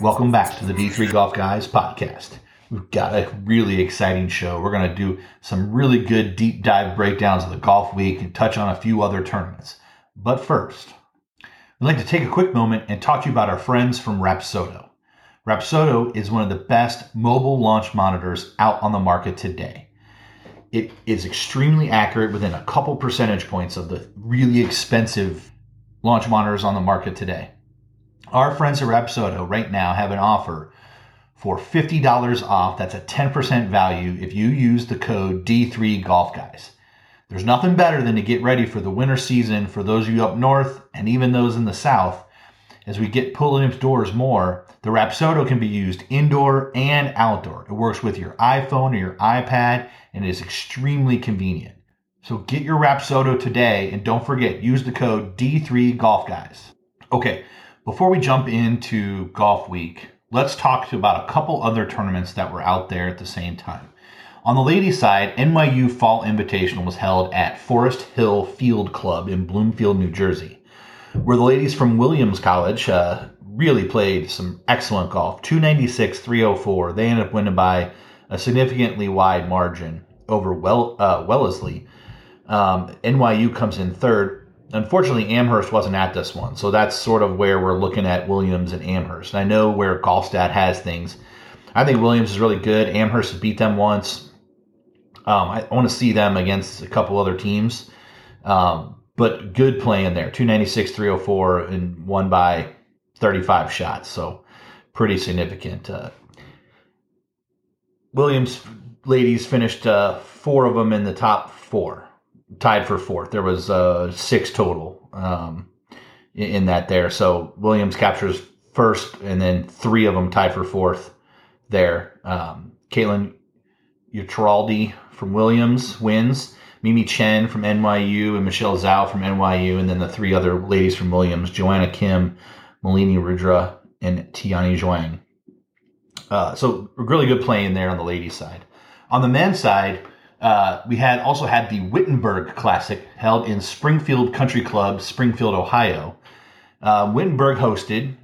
Welcome back to the D3 Golf Guys podcast. We've got a really exciting show. We're going to do some really good deep dive breakdowns of the golf week and touch on a few other tournaments. But first, I'd like to take a quick moment and talk to you about our friends from Rapsodo. Rapsodo is one of the best mobile launch monitors out on the market today. It is extremely accurate within a couple percentage points of the really expensive launch monitors on the market today. Our friends at Rapsodo right now have an offer for $50 off. That's a 10% value if you use the code D3 Golf Guys. There's nothing better than to get ready for the winter season for those of you up north and even those in the south. As we get pulling doors more, the Rapsodo can be used indoor and outdoor. It works with your iPhone or your iPad and is extremely convenient. So get your Rapsodo today and don't forget, use the code D3 Golf Guys. Okay, before we jump into Golf Week, let's talk about a couple other tournaments that were out there at the same time. On the ladies' side, NYU Fall Invitational was held at Forest Hill Field Club in Bloomfield, New Jersey, where the ladies from Williams College uh, really played some excellent golf. 296 304. They ended up winning by a significantly wide margin over well, uh, Wellesley. Um, NYU comes in third. Unfortunately, Amherst wasn't at this one, so that's sort of where we're looking at Williams and Amherst. And I know where Golfstat has things. I think Williams is really good. Amherst has beat them once. Um, I, want to see them against a couple other teams, um, but good play in there. 296, 304, and won by 35 shots, so pretty significant. Uh, Williams ladies finished uh, four of them in the top four, tied for fourth. There was uh, six total um, in, in that there. So Williams captures first, and then three of them tied for fourth there. Um, Caitlin Utraldi from Williams wins. Mimi Chen from NYU and Michelle Zhao from NYU, and then the three other ladies from Williams: Joanna Kim, Malini Rudra, and Tiani Zhuang. Uh, so really good playing there on the ladies' side. On the men's side, uh, we had also had the Wittenberg Classic held in Springfield Country Club, Springfield, Ohio. Uh, Wittenberg hosted,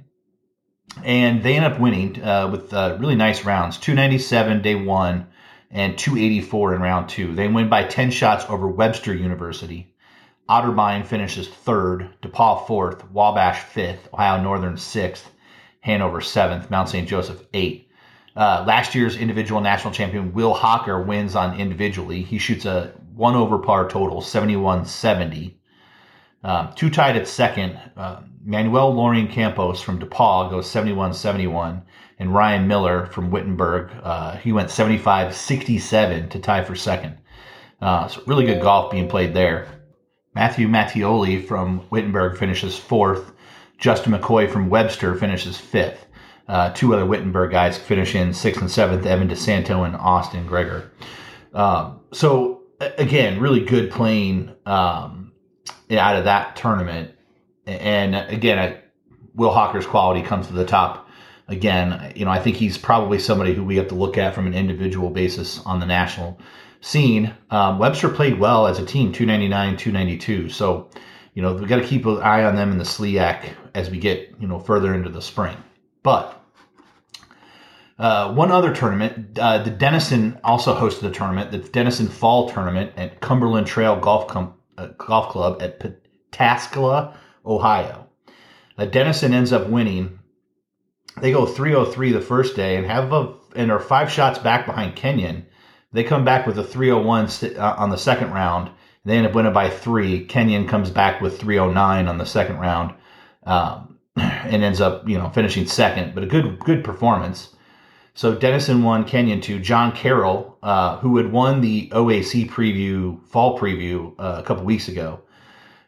and they ended up winning uh, with uh, really nice rounds 297 day one and 284 in round two. They win by 10 shots over Webster University. Otterbein finishes third, DePaul fourth, Wabash fifth, Ohio Northern sixth, Hanover seventh, Mount St. Joseph eighth. Uh, last year's individual national champion Will Hawker wins on individually. He shoots a one over par total, 71 70. Um, two tied at second. Uh, Manuel Lorien Campos from DePaul goes 71 71. And Ryan Miller from Wittenberg, uh, he went 75 67 to tie for second. Uh, so really good golf being played there. Matthew Mattioli from Wittenberg finishes fourth. Justin McCoy from Webster finishes fifth. Uh, two other Wittenberg guys finish in sixth and seventh, Evan DeSanto and Austin Gregor. Um, so again, really good playing um, out of that tournament. And again, I, Will Hawker's quality comes to the top. Again, you know, I think he's probably somebody who we have to look at from an individual basis on the national scene. Um, Webster played well as a team, 299, 292. So, you know, we've got to keep an eye on them in the SLIAC as we get, you know, further into the spring. But uh, one other tournament, uh, the Denison also hosted a tournament, the Denison Fall Tournament at Cumberland Trail Golf Com- uh, Golf Club at Pataskala, Ohio. Uh, Denison ends up winning. They go 303 the first day and have a, and are five shots back behind Kenyon. They come back with a 301 st- uh, on the second round. They end up winning by three. Kenyon comes back with 309 on the second round um, and ends up you know finishing second, but a good good performance. So Denison won, Kenyon two. John Carroll, uh, who had won the OAC preview, fall preview uh, a couple weeks ago,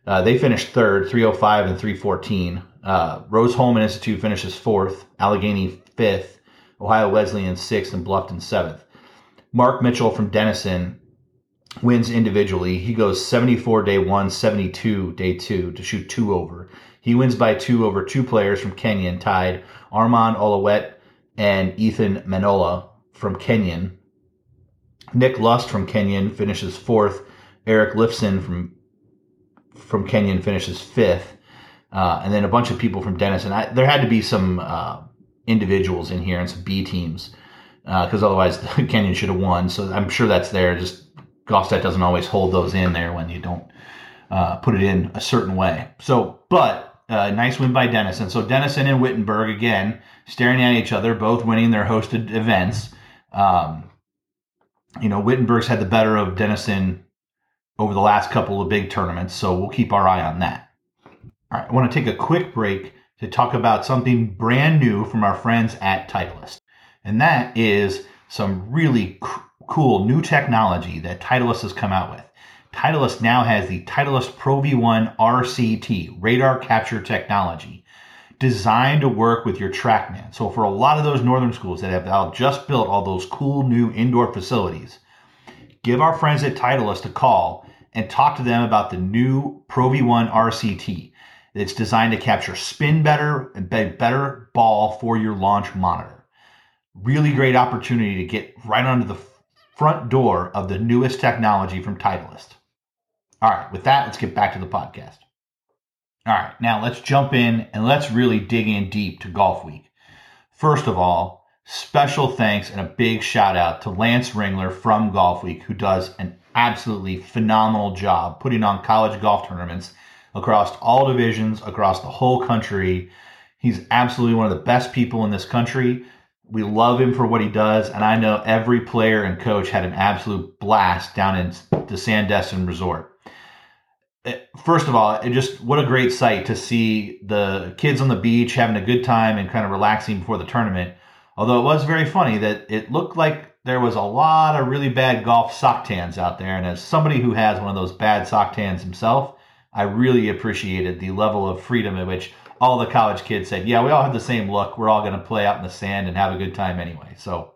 uh, they finished third, 305 and 314. Uh, Rose-Hulman Institute finishes fourth, Allegheny fifth, Ohio Wesleyan sixth, and Bluffton seventh. Mark Mitchell from Denison wins individually. He goes 74 day one, 72 day two to shoot two over. He wins by two over two players from Kenyon, tied Armand Olawet and Ethan Manola from Kenyon. Nick Lust from Kenyon finishes fourth. Eric Lifson from from Kenyon finishes fifth. Uh, and then a bunch of people from Denison. I, there had to be some uh, individuals in here and some B teams because uh, otherwise Kenyon should have won. So I'm sure that's there. Just Golfstat doesn't always hold those in there when you don't uh, put it in a certain way. So, but uh, nice win by Denison. So Denison and Wittenberg again staring at each other, both winning their hosted events. Um, you know, Wittenberg's had the better of Denison over the last couple of big tournaments, so we'll keep our eye on that. All right, I want to take a quick break to talk about something brand new from our friends at Titleist, and that is some really cool new technology that Titleist has come out with. Titleist now has the Titleist Pro V1 RCT, radar capture technology, designed to work with your TrackMan. So for a lot of those northern schools that have just built all those cool new indoor facilities, give our friends at Titleist a call and talk to them about the new Pro V1 RCT. It's designed to capture spin better and better ball for your launch monitor. Really great opportunity to get right under the front door of the newest technology from Titleist. All right, with that, let's get back to the podcast. All right, now let's jump in and let's really dig in deep to Golf Week. First of all, special thanks and a big shout out to Lance Ringler from Golf Week, who does an absolutely phenomenal job putting on college golf tournaments across all divisions, across the whole country. He's absolutely one of the best people in this country. We love him for what he does, and I know every player and coach had an absolute blast down in the Sandestin Resort. Eh, first of all, it just what a great sight to see the kids on the beach having a good time and kind of relaxing before the tournament. Although it was very funny that it looked like there was a lot of really bad golf sock tans out there. And as somebody who has one of those bad sock tans himself, I really appreciated the level of freedom at which all the college kids said, Yeah, we all have the same look. We're all going to play out in the sand and have a good time anyway. So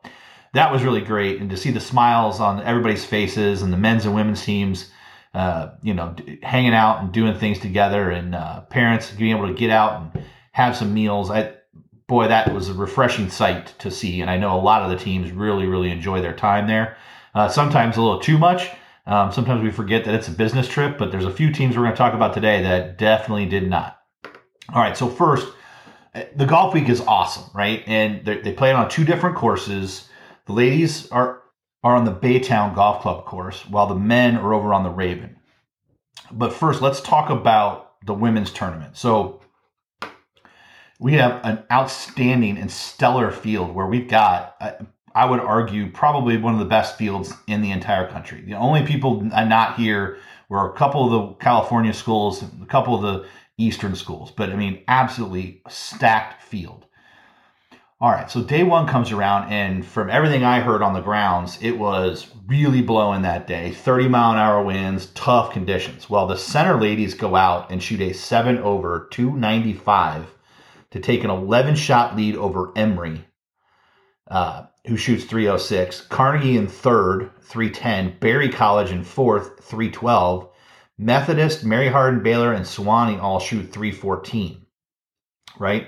that was really great. And to see the smiles on everybody's faces and the men's and women's teams uh, you know, hanging out and doing things together, and uh, parents being able to get out and have some meals. I, boy, that was a refreshing sight to see, and I know a lot of the teams really, really enjoy their time there. Uh, sometimes a little too much. Um, sometimes we forget that it's a business trip, but there's a few teams we're going to talk about today that definitely did not. All right, so first, the golf week is awesome, right? And they play it on two different courses. The ladies are are on the Baytowne Golf Club course, while the men are over on the Raven. But first, let's talk about the women's tournament. So we have an outstanding and stellar field where we've got, I would argue, probably one of the best fields in the entire country. The only people not here were a couple of the California schools, a couple of the Eastern schools, but I mean, absolutely stacked field. All right, so day one comes around, and from everything I heard on the grounds, it was really blowing that day 30 mile an hour winds, tough conditions. Well, the Centre ladies go out and shoot a 7 over 295 to take an 11 shot lead over Emory, uh, who shoots 306. Carnegie in third, 310. Berry College in fourth, 312. Methodist, Mary Hardin, Baylor, and Sewanee all shoot 314. Right?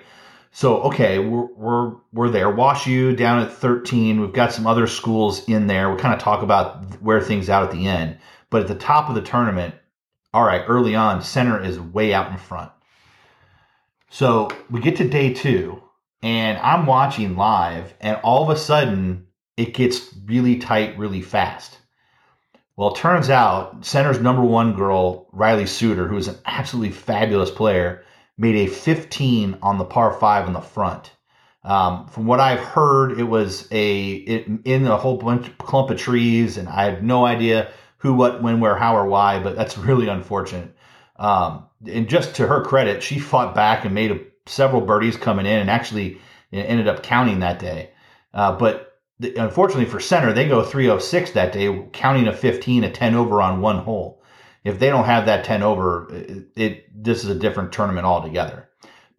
So okay, we're we're we're there. Wash U down at 13. We've got some other schools in there. We'll kind of talk about where things out at the end. But at the top of the tournament, all right, early on, Centre is way out in front. So we get to day two, and I'm watching live, and all of a sudden it gets really tight really fast. Well, it turns out Centre's number one girl, Riley Suter, who is an absolutely fabulous player, made a 15 on the par five in the front. Um, from what I've heard, it was a it, in a whole bunch clump of trees, and I have no idea who, what, when, where, how, or why. But that's really unfortunate. Um, and just to her credit, she fought back and made a, several birdies coming in, and actually ended up counting that day. Uh, but the, unfortunately for Centre, they go 306 that day, counting a 15, a 10 over on one hole if they don't have that 10 over, it, it, this is a different tournament altogether.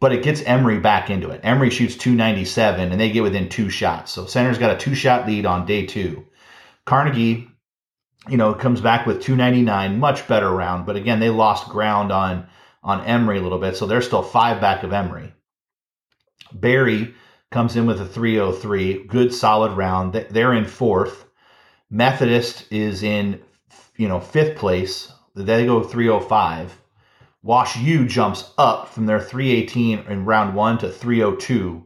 But it gets Emory back into it. Emory shoots 297 and they get within two shots. So Centre's got a two shot lead on day two. Carnegie, you know, comes back with 299, much better round. But again, they lost ground on on Emory a little bit, so they're still five back of Emory. Berry comes in with a 303, good solid round. They're in fourth. Methodist is in, you know, fifth place they go 305. Wash U jumps up from their 318 in round one to 302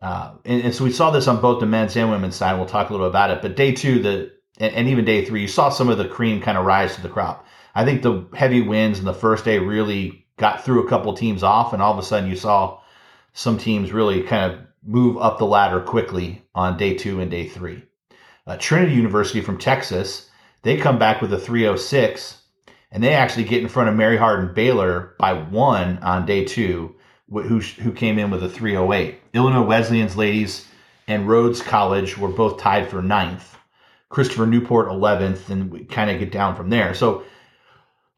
Uh, and, and, so we saw this on both the men's and women's side. We'll talk a little about it. But day two, the and, and even day three, you saw some of the cream kind of rise to the crop. I think the heavy winds in the first day really got through a couple teams off, and all of a sudden you saw some teams really kind of move up the ladder quickly on day two and day three. Uh, Trinity University from Texas, they come back with a 306, and they actually get in front of Mary Hardin Baylor by one on day two, who, who came in with a 308. Illinois Wesleyan's ladies and Rhodes College were both tied for ninth. Christopher Newport 11th, and we kind of get down from there. So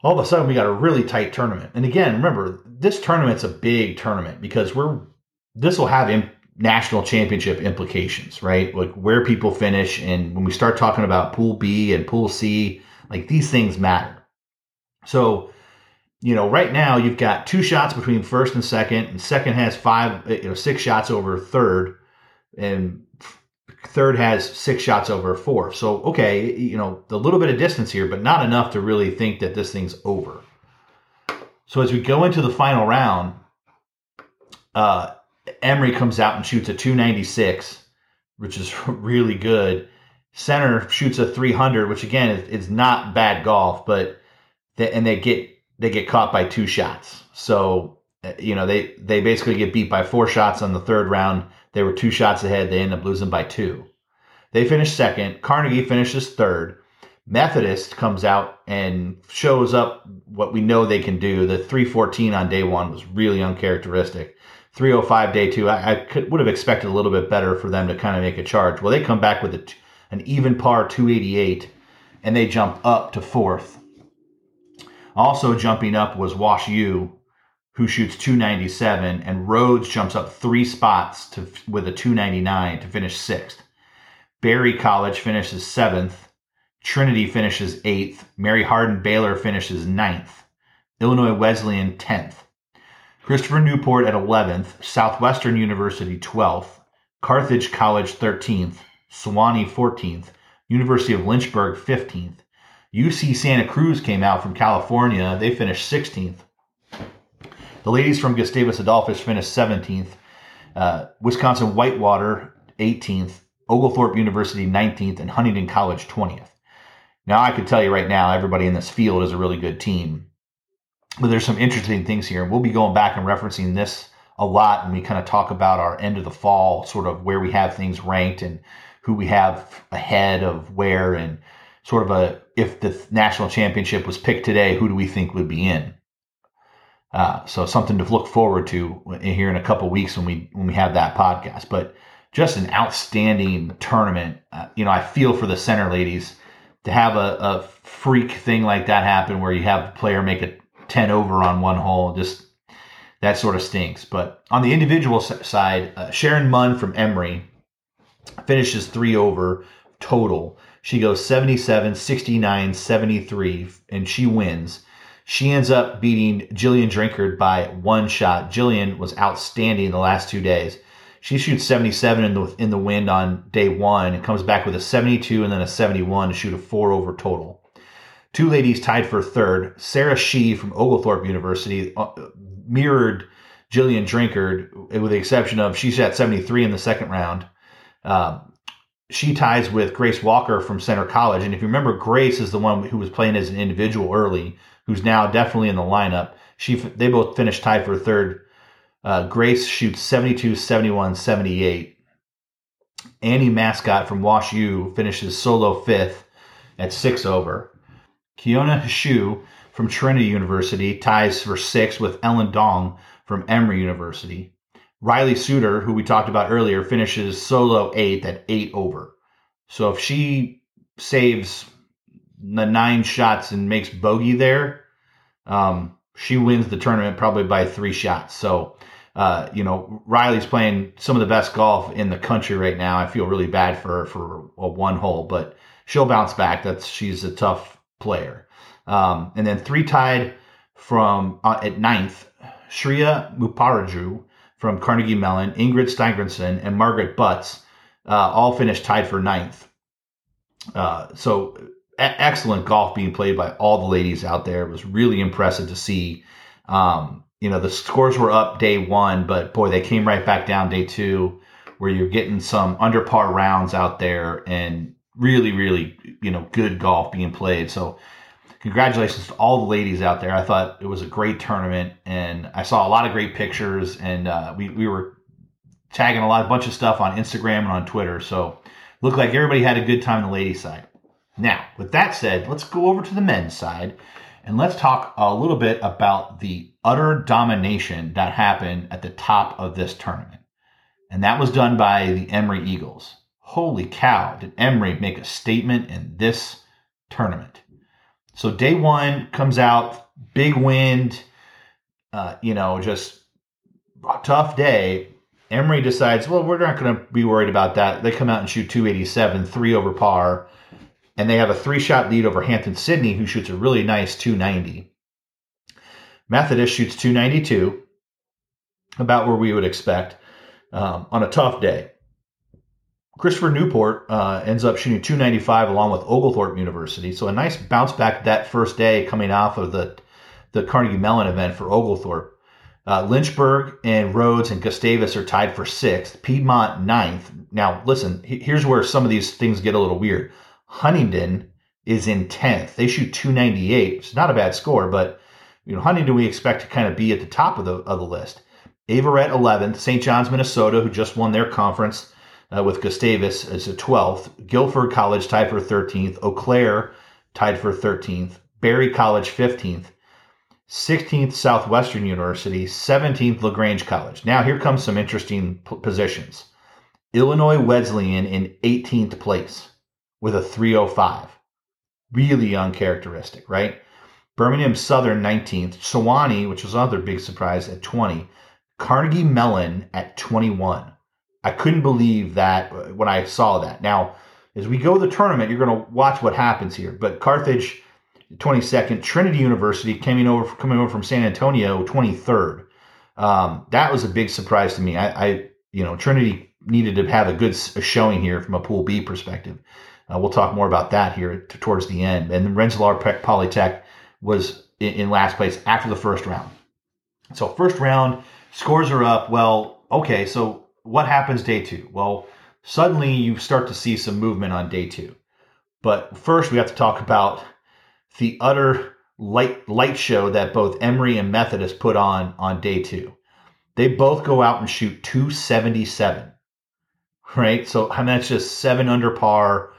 all of a sudden we got a really tight tournament. And again, remember, this tournament's a big tournament because we're this will have Im- national championship implications, right? Like where people finish and when we start talking about pool B and pool C, like these things matter. So, you know, right now you've got two shots between first and second, and second has five, you know, six shots over third, and third has six shots over fourth. So, okay, you know, a little bit of distance here, but not enough to really think that this thing's over. So as we go into the final round, uh, Emory comes out and shoots a 296, which is really good. Centre shoots a 300, which again is, is not bad golf, but they, and they get they get caught by two shots. So uh, you know they they basically get beat by four shots on the third round. They were two shots ahead. They end up losing by two. They finish second. Carnegie finishes third. Methodist comes out and shows up what we know they can do. The 314 on day one was really uncharacteristic. 305 day two, I, I could, would have expected a little bit better for them to kind of make a charge. Well, they come back with a, an even par 288 and they jump up to fourth. Also jumping up was Wash U, who shoots 297, and Rhodes jumps up three spots to with a 299 to finish sixth. Berry College finishes seventh. Trinity finishes eighth. Mary Hardin Baylor finishes ninth. Illinois Wesleyan 10th. Christopher Newport at 11th, Southwestern University 12th, Carthage College 13th, Sewanee 14th, University of Lynchburg 15th. UC Santa Cruz came out from California. They finished 16th. The ladies from Gustavus Adolphus finished 17th. Uh, Wisconsin Whitewater 18th. Oglethorpe University 19th. And Huntingdon College 20th. Now, I could tell you right now, everybody in this field is a really good team but there's some interesting things here. We'll be going back and referencing this a lot and we kind of talk about our end of the fall, sort of where we have things ranked and who we have ahead of where and sort of a if the national championship was picked today, who do we think would be in? Uh, so something to look forward to here in a couple weeks when we when we have that podcast. But just an outstanding tournament. Uh, you know, I feel for the Centre ladies to have a, a freak thing like that happen where you have a player make a 10 over on one hole. Just that sort of stinks. But on the individual side, uh, Sharon Munn from Emory finishes three over total. She goes 77, 69, 73, and she wins. She ends up beating Jillian Drinkard by one shot. Jillian was outstanding the last two days. She shoots 77 in the in the wind on day one and comes back with a 72 and then a 71 to shoot a four over total. Two ladies tied for third. Sarah Shee from Oglethorpe University uh, mirrored Jillian Drinkard, with the exception of she shot 73 in the second round. Uh, she ties with Grace Walker from Centre College. And if you remember, Grace is the one who was playing as an individual early, who's now definitely in the lineup. She They both finished tied for third. Uh, Grace shoots 72, 71, 78. Annie Mascot from Wash U finishes solo fifth at six over. Kiona Shu from Trinity University ties for six with Ellen Dong from Emory University. Riley Suter, who we talked about earlier, finishes solo eighth at eight over. So if she saves the nine shots and makes bogey there, um, she wins the tournament probably by three shots. So, uh, you know, Riley's playing some of the best golf in the country right now. I feel really bad for her for a one hole, but she'll bounce back. That's she's a tough player. Um, and then three tied from uh, at ninth, Shreya Muparaju from Carnegie Mellon, Ingrid Steingrenson, and Margaret Butts uh, all finished tied for ninth. Uh, so a- excellent golf being played by all the ladies out there. It was really impressive to see. Um, you know, the scores were up day one, but boy, they came right back down day two where you're getting some under par rounds out there and really, really, you know, good golf being played. So congratulations to all the ladies out there. I thought it was a great tournament and I saw a lot of great pictures and uh, we, we were tagging a lot, a bunch of stuff on Instagram and on Twitter. So looked like everybody had a good time on the ladies side. Now, with that said, let's go over to the men's side and let's talk a little bit about the utter domination that happened at the top of this tournament. And that was done by the Emory Eagles. Holy cow, did Emory make a statement in this tournament? So day one comes out, big wind, uh, you know, just a tough day. Emory decides, well, we're not going to be worried about that. They come out and shoot 287, three over par, and they have a three shot lead over Hampden-Sydney, who shoots a really nice 290. Methodist shoots 292, about where we would expect um, on a tough day. Christopher Newport uh, ends up shooting 295 along with Oglethorpe University. So a nice bounce back that first day coming off of the, the Carnegie Mellon event for Oglethorpe. Uh, Lynchburg and Rhodes and Gustavus are tied for sixth. Piedmont ninth. Now, listen, here's where some of these things get a little weird. Huntingdon is in 10th. They shoot 298. It's not a bad score, but you know, Huntingdon we expect to kind of be at the top of the of the list. Averett 11th, St. John's, Minnesota, who just won their conference uh, with Gustavus as a 12th. Guilford College tied for 13th. Eau Claire tied for 13th. Berry College 15th. 16th Southwestern University, 17th LaGrange College. Now here comes some interesting p- positions. Illinois Wesleyan in 18th place with a 305. Really uncharacteristic, right? Birmingham Southern 19th, Sewanee, which was another big surprise at 20, Carnegie Mellon at 21. I couldn't believe that when I saw that. Now, as we go the tournament, you're going to watch what happens here. But Carthage 22nd. Trinity University coming over coming over from San Antonio 23rd. Um, that was a big surprise to me. I, I, you know Trinity needed to have a good showing here from a Pool B perspective. Uh, we'll talk more about that here to, towards the end. And Rensselaer Polytech was in, in last place after the first round. So first round scores are up. Well, okay. So what happens day two? Well, suddenly you start to see some movement on day two. But first, we have to talk about the utter light light show that both Emory and Methodist put on on day two. They both go out and shoot 277. Right? So I mean that's just seven under par,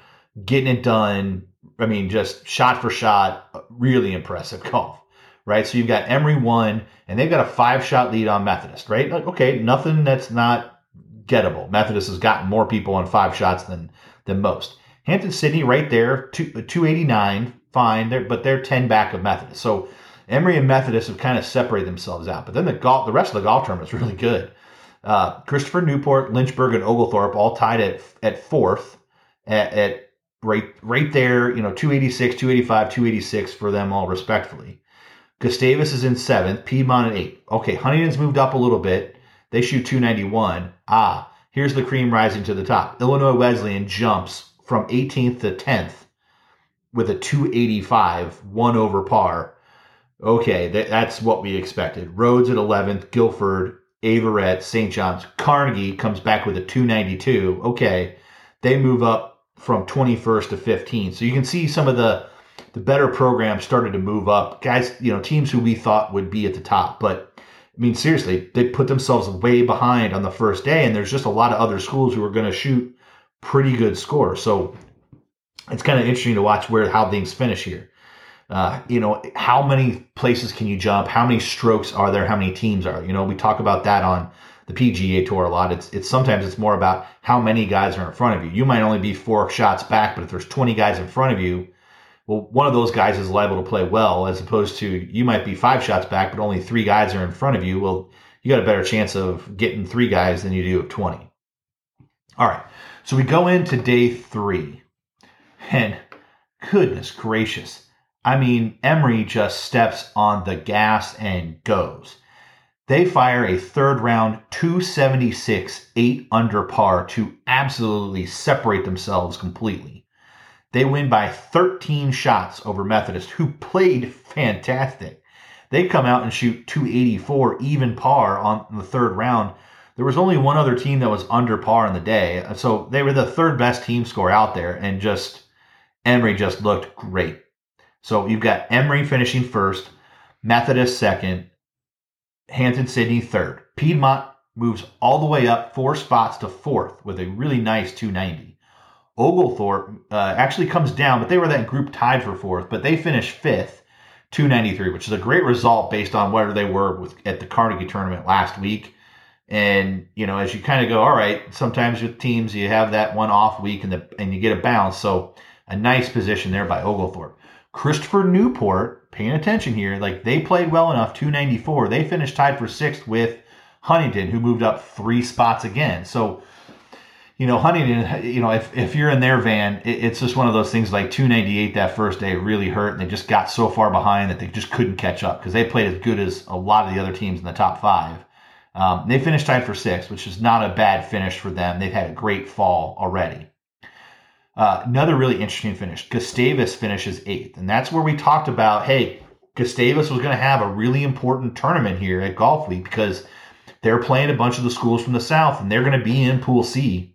getting it done. I mean, just shot for shot, really impressive golf. Right? So you've got Emory one, and they've got a five shot lead on Methodist, right? Like, okay, nothing that's not gettable. Methodist has gotten more people on five shots than than most. Hampden-Sydney right there, two, 289, fine, they're, but they're 10 back of Methodist. So Emory and Methodist have kind of separated themselves out. But then the golf, the rest of the golf tournament is really good. Uh, Christopher Newport, Lynchburg, and Oglethorpe all tied at at fourth at, at right right there. You know, 286, 285, 286 for them all respectfully. Gustavus is in seventh, Piedmont at eight. Okay, Huntingdon's moved up a little bit. They shoot 291. Ah, here's the cream rising to the top. Illinois Wesleyan jumps from 18th to 10th with a 285, one over par. Okay, that, that's what we expected. Rhodes at 11th, Guilford, Averett, St. John's, Carnegie comes back with a 292. Okay, they move up from 21st to 15th. So you can see some of the the better programs started to move up. Guys, you know, teams who we thought would be at the top, but I mean, seriously, they put themselves way behind on the first day, and there's just a lot of other schools who are going to shoot pretty good scores. So it's kind of interesting to watch where how things finish here. Uh, you know, how many places can you jump? How many strokes are there? How many teams are? You know, we talk about that on the PGA Tour a lot. It's it's sometimes it's more about how many guys are in front of you. You might only be four shots back, but if there's 20 guys in front of you, well, one of those guys is liable to play well, as opposed to you might be five shots back, but only three guys are in front of you. Well, you got a better chance of getting three guys than you do of 20. All right, so we go into day three. And goodness gracious, I mean, Emory just steps on the gas and goes. They fire a third round 276 8 under par to absolutely separate themselves completely. They win by 13 shots over Methodist, who played fantastic. They come out and shoot 284 even par on the third round. There was only one other team that was under par in the day. So they were the third best team score out there and just Emory just looked great. So you've got Emory finishing first, Methodist second, Hampden-Sydney third. Piedmont moves all the way up four spots to fourth with a really nice 290. Oglethorpe uh, actually comes down, but they were that group tied for fourth, but they finished fifth, 293, which is a great result based on where they were with, at the Carnegie tournament last week. And you know, as you kind of go, all right, sometimes with teams you have that one off week and the and you get a bounce. So a nice position there by Oglethorpe. Christopher Newport, paying attention here, like they played well enough, 294. They finished tied for sixth with Huntingdon, who moved up three spots again. So you know, Huntingdon, you know, if, if you're in their van, it, it's just one of those things like 298 that first day really hurt, and they just got so far behind that they just couldn't catch up because they played as good as a lot of the other teams in the top five. Um, they finished tied for six, which is not a bad finish for them. They've had a great fall already. Uh, another really interesting finish. Gustavus finishes eighth, and that's where we talked about, hey, Gustavus was going to have a really important tournament here at Golf Week because they're playing a bunch of the schools from the South, and they're going to be in Pool C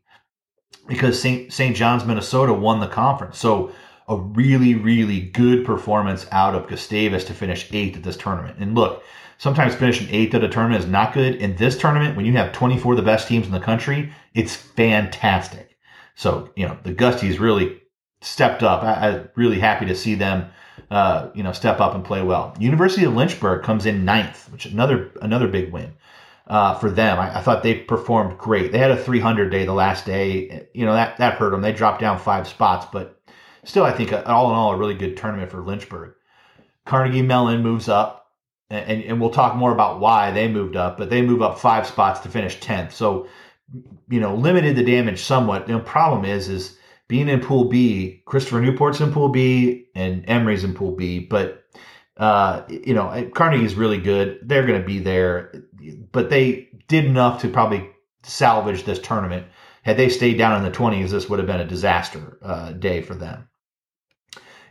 because St. St. John's, Minnesota won the conference. So a really, really good performance out of Gustavus to finish eighth at this tournament. And look, sometimes finishing eighth at a tournament is not good. In this tournament, when you have 24 of the best teams in the country, it's fantastic. So, you know, the Gusties really stepped up. I, am really happy to see them, uh, you know, step up and play well. University of Lynchburg comes in ninth, which another, another big win uh, for them. I, I, thought they performed great. They had a 300 day the last day. You know, that, that hurt them. They dropped down five spots, but still, I think all in all, a really good tournament for Lynchburg. Carnegie Mellon moves up, and, and we'll talk more about why they moved up, but they move up five spots to finish 10th. So, you know, limited the damage somewhat. The problem is, is being in Pool B, Christopher Newport's in Pool B, and Emory's in Pool B, but uh, you know, Carnegie is really good. They're going to be there, but they did enough to probably salvage this tournament. Had they stayed down in the 20s, this would have been a disaster uh, day for them.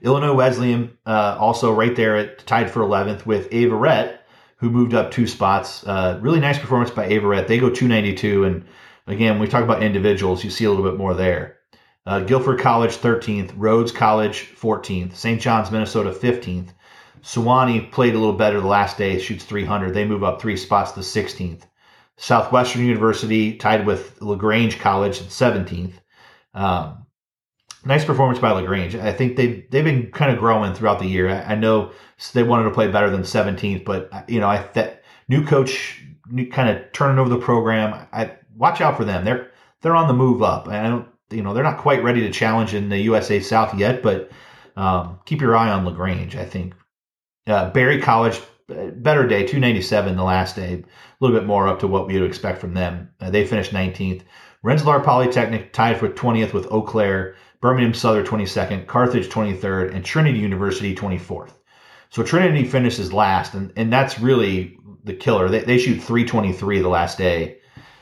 Illinois Wesleyan uh, also right there at tied for 11th with Averett, who moved up two spots. Uh, really nice performance by Averett. They go 292, and again, we talk about individuals, you see a little bit more there. Uh, Guilford College 13th, Rhodes College 14th, St. John's, Minnesota 15th, Sewanee played a little better the last day, shoots 300. They move up three spots to 16th. Southwestern University tied with LaGrange College at 17th. Um, nice performance by LaGrange. I think they they've been kind of growing throughout the year. I, I, know they wanted to play better than 17th, but you know, I that new coach new, kind of turning over the program. I watch out for them. They're they're on the move up. I don't you know they're not quite ready to challenge in the USA South yet, but um, keep your eye on Lagrange. I think uh, Berry College, better day, 297 the last day, a little bit more up to what we would expect from them. Uh, they finished 19th. Rensselaer Polytechnic tied for 20th with Eau Claire, Birmingham Southern 22nd, Carthage 23rd, and Trinity University 24th. So Trinity finishes last, and, and that's really the killer. They, they shoot 323 the last day,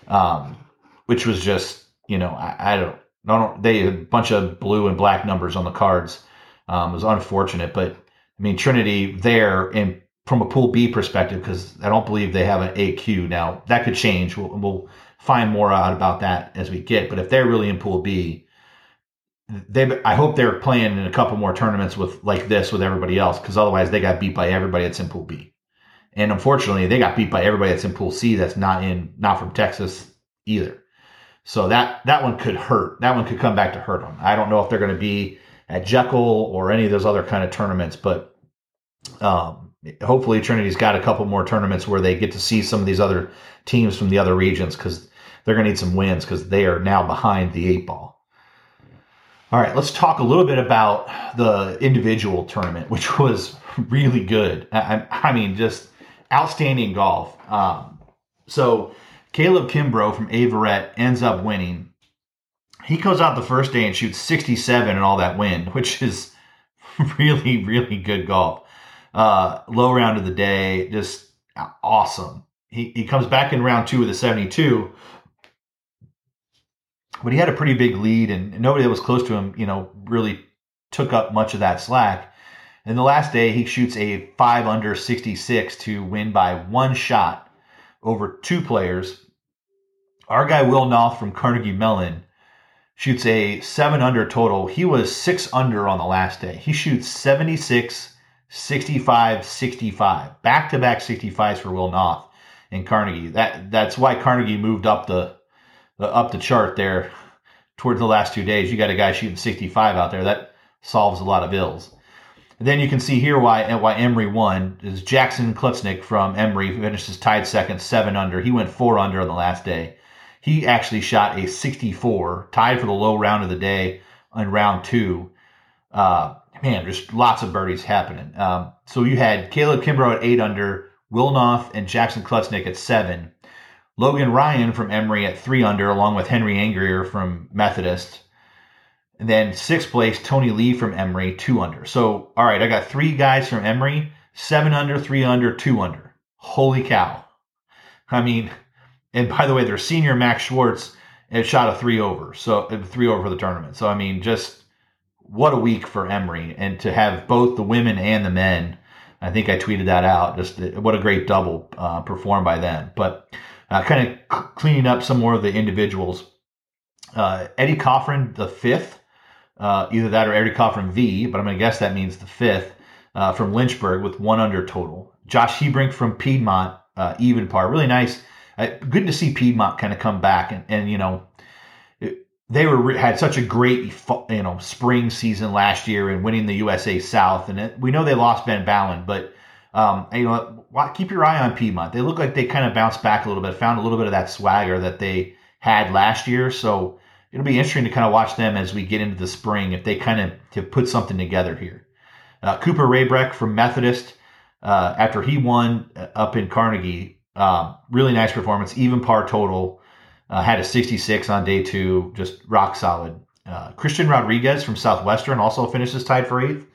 um, which was just, you know, I, I don't, they had a bunch of blue and black numbers on the cards. Um, it was unfortunate, but I mean, Trinity there in from a Pool B perspective, because I don't believe they have an AQ now. That could change. We'll, we'll find more out about that as we get. But if they're really in Pool B, they I hope they're playing in a couple more tournaments with like this with everybody else, because otherwise they got beat by everybody that's in Pool B. And unfortunately, they got beat by everybody that's in Pool C that's not in not from Texas either. So that that one could hurt. That one could come back to hurt them. I don't know if they're going to be at Jekyll or any of those other kind of tournaments. But um, hopefully, Trinity's got a couple more tournaments where they get to see some of these other teams from the other regions because they're going to need some wins because they are now behind the eight ball. All right, let's talk a little bit about the individual tournament, which was really good. I, I mean, just outstanding golf. Um, so Caleb Kimbrough from Averett ends up winning he goes out the first day and shoots 67 and all that wind, which is really, really good golf. Uh, low round of the day, just awesome. He, he comes back in round two with a 72, but he had a pretty big lead, and nobody that was close to him, you know, really took up much of that slack. And the last day, he shoots a five under 66 to win by one shot over two players our guy Will Noth from Carnegie Mellon shoots a seven under total. He was six under on the last day. He shoots 76, 65, 65, back to back 65s for Will Noth in Carnegie. That that's why Carnegie moved up the, the up the chart there towards the last two days. You got a guy shooting 65 out there. That solves a lot of ills. And then you can see here why why Emory won is Jackson Klutznick from Emory finishes tied second, seven under. He went four under on the last day. He actually shot a 64, tied for the low round of the day on round two. Uh, man, there's lots of birdies happening. Um, so you had Caleb Kimbrough at eight under, Will Noth and Jackson Klutznick at seven, Logan Ryan from Emory at three under, along with Henry Angrier from Methodist. And then sixth place, Tony Lee from Emory, two under. So, all right, I got three guys from Emory, seven under, three under, two under. Holy cow. I mean, and by the way, their senior Max Schwartz had shot a three over, so three over for the tournament. So I mean, just what a week for Emory, and to have both the women and the men. I think I tweeted that out. Just what a great double uh, performed by them. But uh, kind of cleaning up some more of the individuals. Uh, Eddie Coffrin, the fifth, uh, either that or Eddie Coffrin V, but I'm going to guess that means the fifth uh, from Lynchburg with one under total. Josh Hebrink from Piedmont, uh, even par. Really nice good to see Piedmont kind of come back and, and you know they were had such a great you know spring season last year and winning the USA South. And it, we know they lost Ben Ballin but um, you know keep your eye on Piedmont. They look like they kind of bounced back a little bit found a little bit of that swagger that they had last year. So it'll be interesting to kind of watch them as we get into the spring if they kind of to put something together here. Uh, Cooper Raybreck from Methodist uh, after he won uh, up in Carnegie um, really nice performance, even par total. Uh, had a 66 on day two, just rock solid. Uh, Christian Rodriguez from Southwestern also finishes tied for eighth.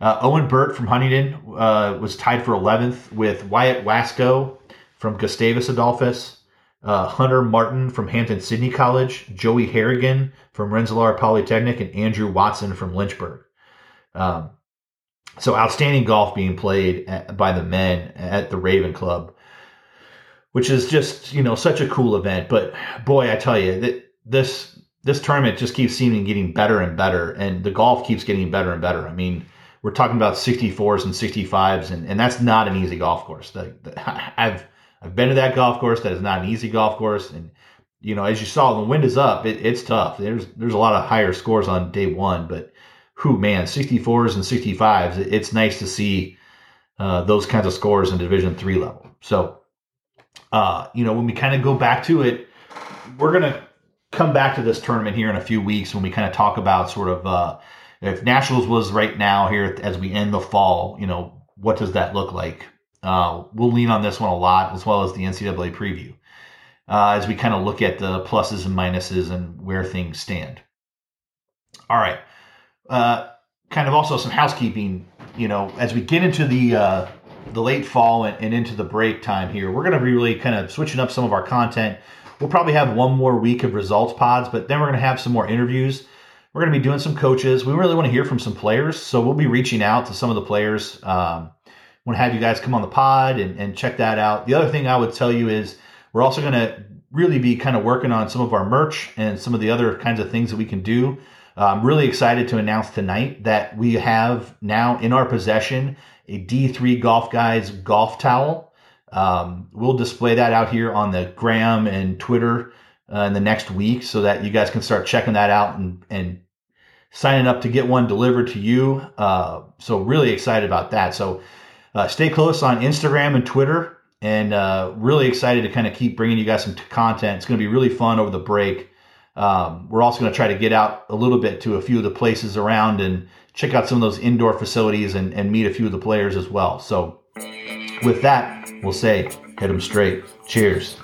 Uh, Owen Burt from Huntingdon uh, was tied for 11th with Wyatt Wasco from Gustavus Adolphus, uh, Hunter Martin from Hampden-Sydney College, Joey Harrigan from Rensselaer Polytechnic, and Andrew Watson from Lynchburg. Um, so outstanding golf being played at, by the men at the Raven Club which is just you know such a cool event. But boy, I tell you that this this tournament just keeps seeming getting better and better, and the golf keeps getting better and better. I mean, we're talking about 64s and 65s, and, and that's not an easy golf course. The, the, I've I've been to that golf course. That is not an easy golf course, and you know, as you saw, the wind is up. It, it's tough. There's there's a lot of higher scores on day one, but who man, 64s and 65s. it's nice to see uh, those kinds of scores in Division three level. So uh, you know, when we kind of go back to it, we're going to come back to this tournament here in a few weeks when we kind of talk about sort of uh, if Nationals was right now here as we end the fall, you know, what does that look like? Uh, we'll lean on this one a lot as well as the NCAA preview uh, as we kind of look at the pluses and minuses and where things stand. All right. Uh, kind of also some housekeeping, you know, as we get into the uh, the late fall and, and into the break time here, we're going to be really kind of switching up some of our content. We'll probably have one more week of results pods, but then we're going to have some more interviews. We're going to be doing some coaches. We really want to hear from some players, so we'll be reaching out to some of the players. Um, want to have you guys come on the pod and, and check that out. The other thing I would tell you is we're also going to really be kind of working on some of our merch and some of the other kinds of things that we can do. Uh, I'm really excited to announce tonight that we have now in our possession a D3 Golf Guys golf towel. Um, we'll display that out here on the gram and Twitter uh, in the next week so that you guys can start checking that out and, and signing up to get one delivered to you. Uh, so, really excited about that. So, uh, stay close on Instagram and Twitter and uh, really excited to kind of keep bringing you guys some content. It's going to be really fun over the break. Um, we're also going to try to get out a little bit to a few of the places around and check out some of those indoor facilities and, and meet a few of the players as well. So, with that, we'll say hit them straight. Cheers.